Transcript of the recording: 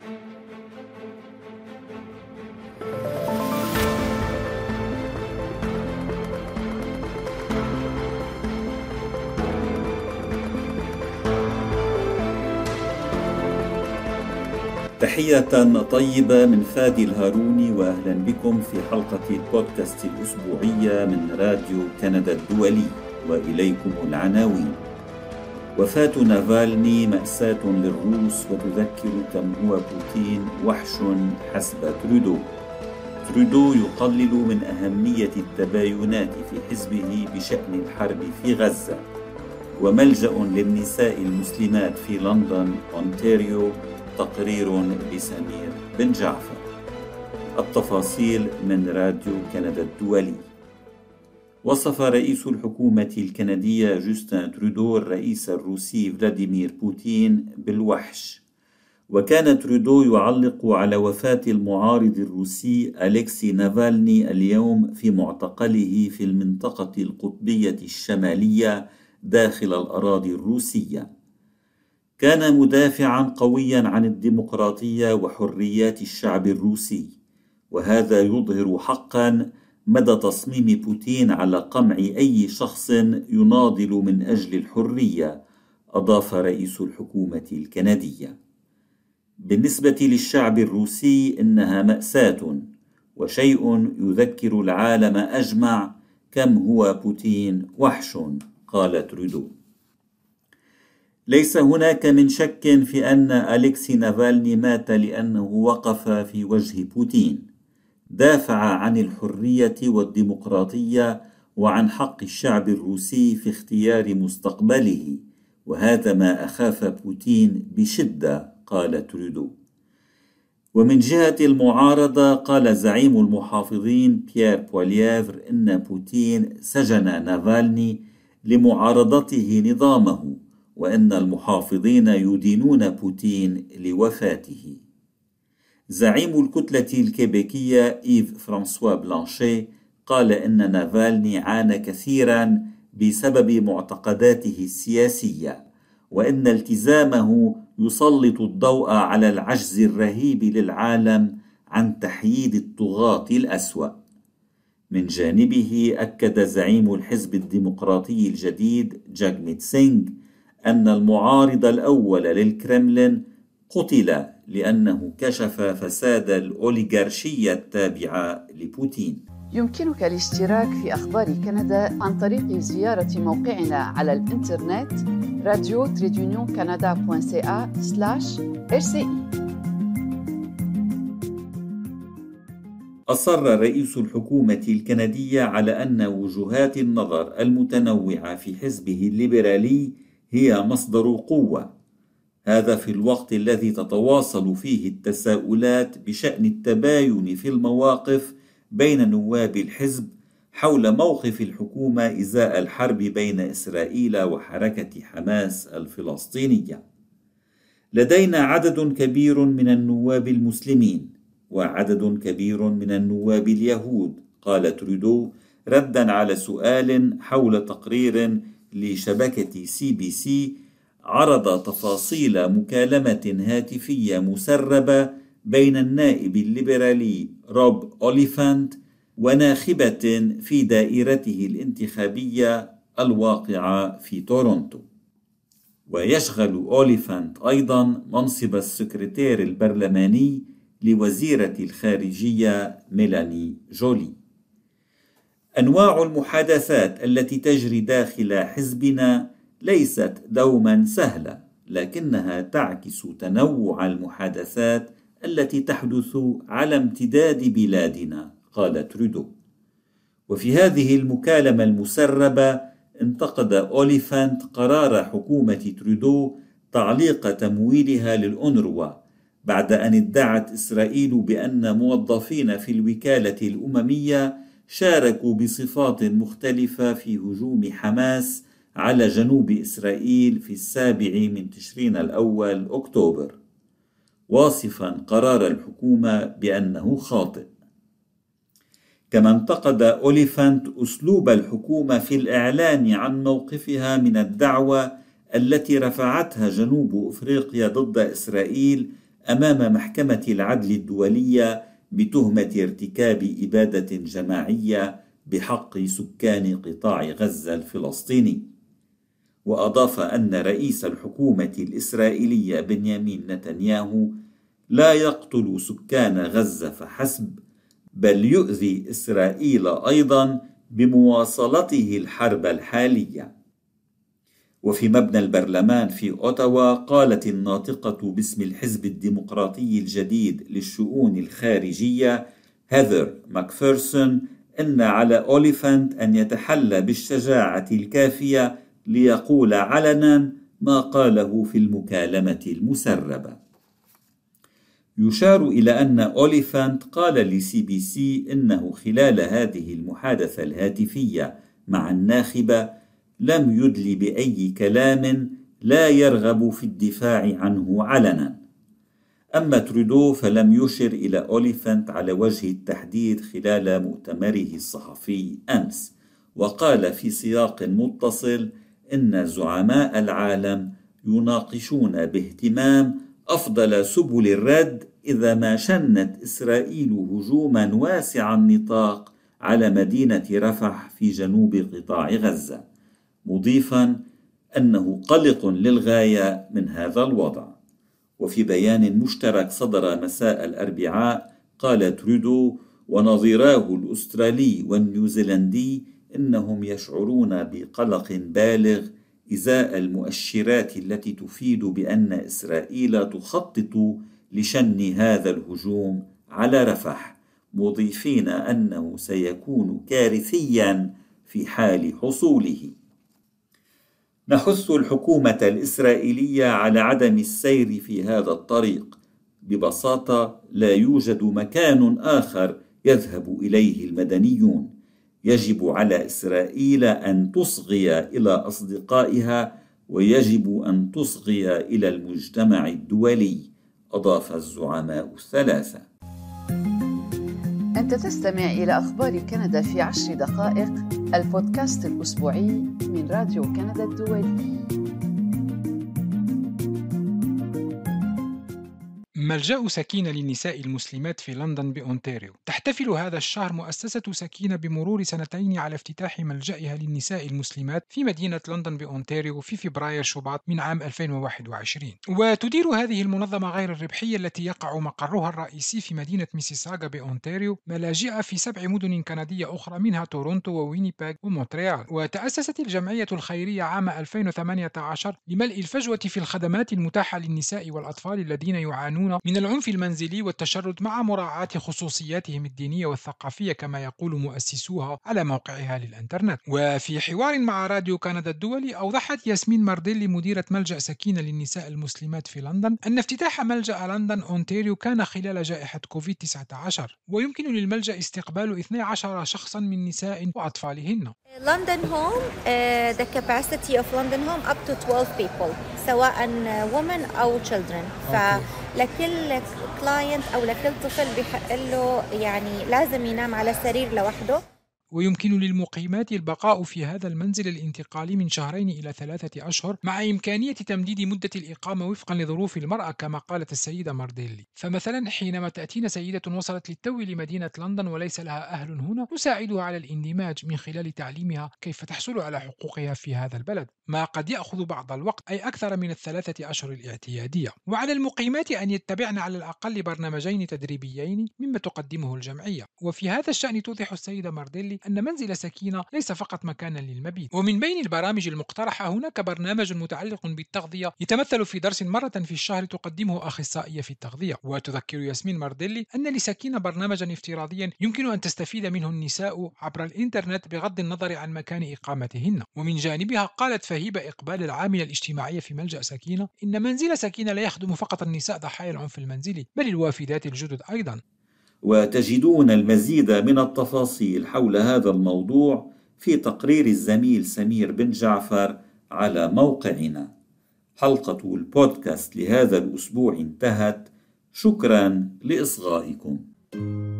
تحية طيبة من فادي الهاروني وأهلا بكم في حلقة البودكاست الأسبوعية من راديو كندا الدولي وإليكم العناوين. وفاة نافالني مأساة للروس وتذكر كم هو بوتين وحش حسب ترودو. ترودو يقلل من أهمية التباينات في حزبه بشأن الحرب في غزة. وملجأ للنساء المسلمات في لندن أونتاريو تقرير لسمير بن جعفر. التفاصيل من راديو كندا الدولي. وصف رئيس الحكومة الكندية جوستن ترودو الرئيس الروسي فلاديمير بوتين بالوحش. وكان ترودو يعلق على وفاة المعارض الروسي أليكسي نافالني اليوم في معتقله في المنطقة القطبية الشمالية داخل الأراضي الروسية. كان مدافعا قويا عن الديمقراطية وحريات الشعب الروسي وهذا يظهر حقا مدى تصميم بوتين على قمع أي شخص يناضل من أجل الحرية أضاف رئيس الحكومة الكندية. بالنسبة للشعب الروسي إنها مأساة وشيء يذكر العالم أجمع كم هو بوتين وحش قال ترودو. ليس هناك من شك في أن أليكسي نافالني مات لأنه وقف في وجه بوتين. دافع عن الحرية والديمقراطية وعن حق الشعب الروسي في اختيار مستقبله وهذا ما أخاف بوتين بشدة قال ترودو. ومن جهة المعارضة قال زعيم المحافظين بيير بوليافر إن بوتين سجن نافالني لمعارضته نظامه وإن المحافظين يدينون بوتين لوفاته. زعيم الكتلة الكيبيكية إيف فرانسوا بلانشي قال إن نافالني عانى كثيرا بسبب معتقداته السياسية وإن التزامه يسلط الضوء على العجز الرهيب للعالم عن تحييد الطغاة الأسوأ. من جانبه أكد زعيم الحزب الديمقراطي الجديد جاجميت سينغ أن المعارض الأول للكرملين قتل لأنه كشف فساد الأوليغارشية التابعة لبوتين. يمكنك الاشتراك في أخبار كندا عن طريق زيارة موقعنا على الإنترنت راديو تريدونيون كندا أصر رئيس الحكومة الكندية على أن وجهات النظر المتنوعة في حزبه الليبرالي هي مصدر قوة. هذا في الوقت الذي تتواصل فيه التساؤلات بشأن التباين في المواقف بين نواب الحزب حول موقف الحكومة إزاء الحرب بين إسرائيل وحركة حماس الفلسطينية. لدينا عدد كبير من النواب المسلمين وعدد كبير من النواب اليهود قال ترودو ردا على سؤال حول تقرير لشبكة سي بي سي عرض تفاصيل مكالمة هاتفية مسربة بين النائب الليبرالي روب أوليفانت وناخبة في دائرته الانتخابية الواقعة في تورونتو. ويشغل أوليفانت أيضا منصب السكرتير البرلماني لوزيرة الخارجية ميلاني جولي. أنواع المحادثات التي تجري داخل حزبنا ليست دوما سهلة لكنها تعكس تنوع المحادثات التي تحدث على امتداد بلادنا قال ترودو وفي هذه المكالمة المسربة انتقد أوليفانت قرار حكومة ترودو تعليق تمويلها للأونروا بعد أن ادعت إسرائيل بأن موظفين في الوكالة الأممية شاركوا بصفات مختلفة في هجوم حماس على جنوب إسرائيل في السابع من تشرين الأول أكتوبر واصفا قرار الحكومة بأنه خاطئ. كما انتقد أوليفانت أسلوب الحكومة في الإعلان عن موقفها من الدعوة التي رفعتها جنوب أفريقيا ضد إسرائيل أمام محكمة العدل الدولية بتهمة ارتكاب إبادة جماعية بحق سكان قطاع غزة الفلسطيني. وأضاف أن رئيس الحكومة الإسرائيلية بنيامين نتنياهو لا يقتل سكان غزة فحسب بل يؤذي إسرائيل أيضا بمواصلته الحرب الحالية. وفي مبنى البرلمان في أوتاوا قالت الناطقة باسم الحزب الديمقراطي الجديد للشؤون الخارجية هيثر ماكفيرسون إن على أوليفانت أن يتحلى بالشجاعة الكافية ليقول علنا ما قاله في المكالمة المسربة. يشار إلى أن أوليفانت قال لسي بي سي إنه خلال هذه المحادثة الهاتفية مع الناخبة لم يدل بأي كلام لا يرغب في الدفاع عنه علنا. أما ترودو فلم يشر إلى أوليفانت على وجه التحديد خلال مؤتمره الصحفي أمس وقال في سياق متصل إن زعماء العالم يناقشون باهتمام أفضل سبل الرد إذا ما شنت إسرائيل هجوما واسع النطاق على مدينة رفح في جنوب قطاع غزة مضيفا أنه قلق للغاية من هذا الوضع. وفي بيان مشترك صدر مساء الأربعاء قال ترودو ونظيراه الأسترالي والنيوزيلندي إنهم يشعرون بقلق بالغ إزاء المؤشرات التي تفيد بأن إسرائيل تخطط لشن هذا الهجوم على رفح مضيفين أنه سيكون كارثيا في حال حصوله. نحث الحكومة الإسرائيلية على عدم السير في هذا الطريق. ببساطة لا يوجد مكان آخر يذهب إليه المدنيون. يجب على إسرائيل أن تصغي إلى أصدقائها ويجب أن تصغي إلى المجتمع الدولي أضاف الزعماء الثلاثة. أنت تستمع إلى أخبار كندا في عشر دقائق البودكاست الأسبوعي من راديو كندا الدولي. ملجأ سكينة للنساء المسلمات في لندن بأونتاريو. تحتفل هذا الشهر مؤسسة سكينة بمرور سنتين على افتتاح ملجأها للنساء المسلمات في مدينة لندن بأونتاريو في فبراير شباط من عام 2021 وتدير هذه المنظمة غير الربحية التي يقع مقرها الرئيسي في مدينة ميسيساغا بأونتاريو ملاجئ في سبع مدن كندية أخرى منها تورونتو ووينيباغ ومونتريال. وتأسست الجمعية الخيرية عام 2018 لملء الفجوة في الخدمات المتاحة للنساء والأطفال الذين يعانون من العنف المنزلي والتشرد مع مراعاة خصوصياتهم الدينية والثقافية كما يقول مؤسسوها على موقعها للإنترنت. وفي حوار مع راديو كندا الدولي أوضحت ياسمين مارديلي مديرة ملجأ سكينة للنساء المسلمات في لندن أن افتتاح ملجأ لندن أونتاريو كان خلال جائحة كوفيد 19 ويمكن للملجأ استقبال 12 شخصا من نساء وأطفالهن. London Home, uh, the capacity of London Home up to 12 people سواء women أو children. فلكل client أو لكل طفل بيحق له يعني لازم ينام على سرير لوحده. ويمكن للمقيمات البقاء في هذا المنزل الانتقالي من شهرين إلى ثلاثة أشهر مع إمكانية تمديد مدة الإقامة وفقا لظروف المرأة كما قالت السيدة مارديلي. فمثلا حينما تأتينا سيدة وصلت للتو لمدينة لندن وليس لها أهل هنا نساعدها على الاندماج من خلال تعليمها كيف تحصل على حقوقها في هذا البلد ما قد يأخذ بعض الوقت أي أكثر من الثلاثة أشهر الاعتيادية. وعلى المقيمات أن يتبعن على الأقل برنامجين تدريبيين مما تقدمه الجمعية. وفي هذا الشأن توضح السيدة مارديلي أن منزل سكينة ليس فقط مكانا للمبيت. ومن بين البرامج المقترحة هناك برنامج متعلق بالتغذية يتمثل في درس مرة في الشهر تقدمه أخصائية في التغذية. وتذكر ياسمين مارديلي أن لسكينة برنامجا افتراضيا يمكن أن تستفيد منه النساء عبر الإنترنت بغض النظر عن مكان إقامتهن. ومن جانبها قالت فهيبة إقبال العاملة الاجتماعية في ملجأ سكينة إن منزل سكينة لا يخدم فقط النساء ضحايا العنف المنزلي بل الوافدات الجدد أيضا. وتجدون المزيد من التفاصيل حول هذا الموضوع في تقرير الزميل سمير بن جعفر على موقعنا. حلقة البودكاست لهذا الأسبوع انتهت. شكرا لإصغائكم. thank you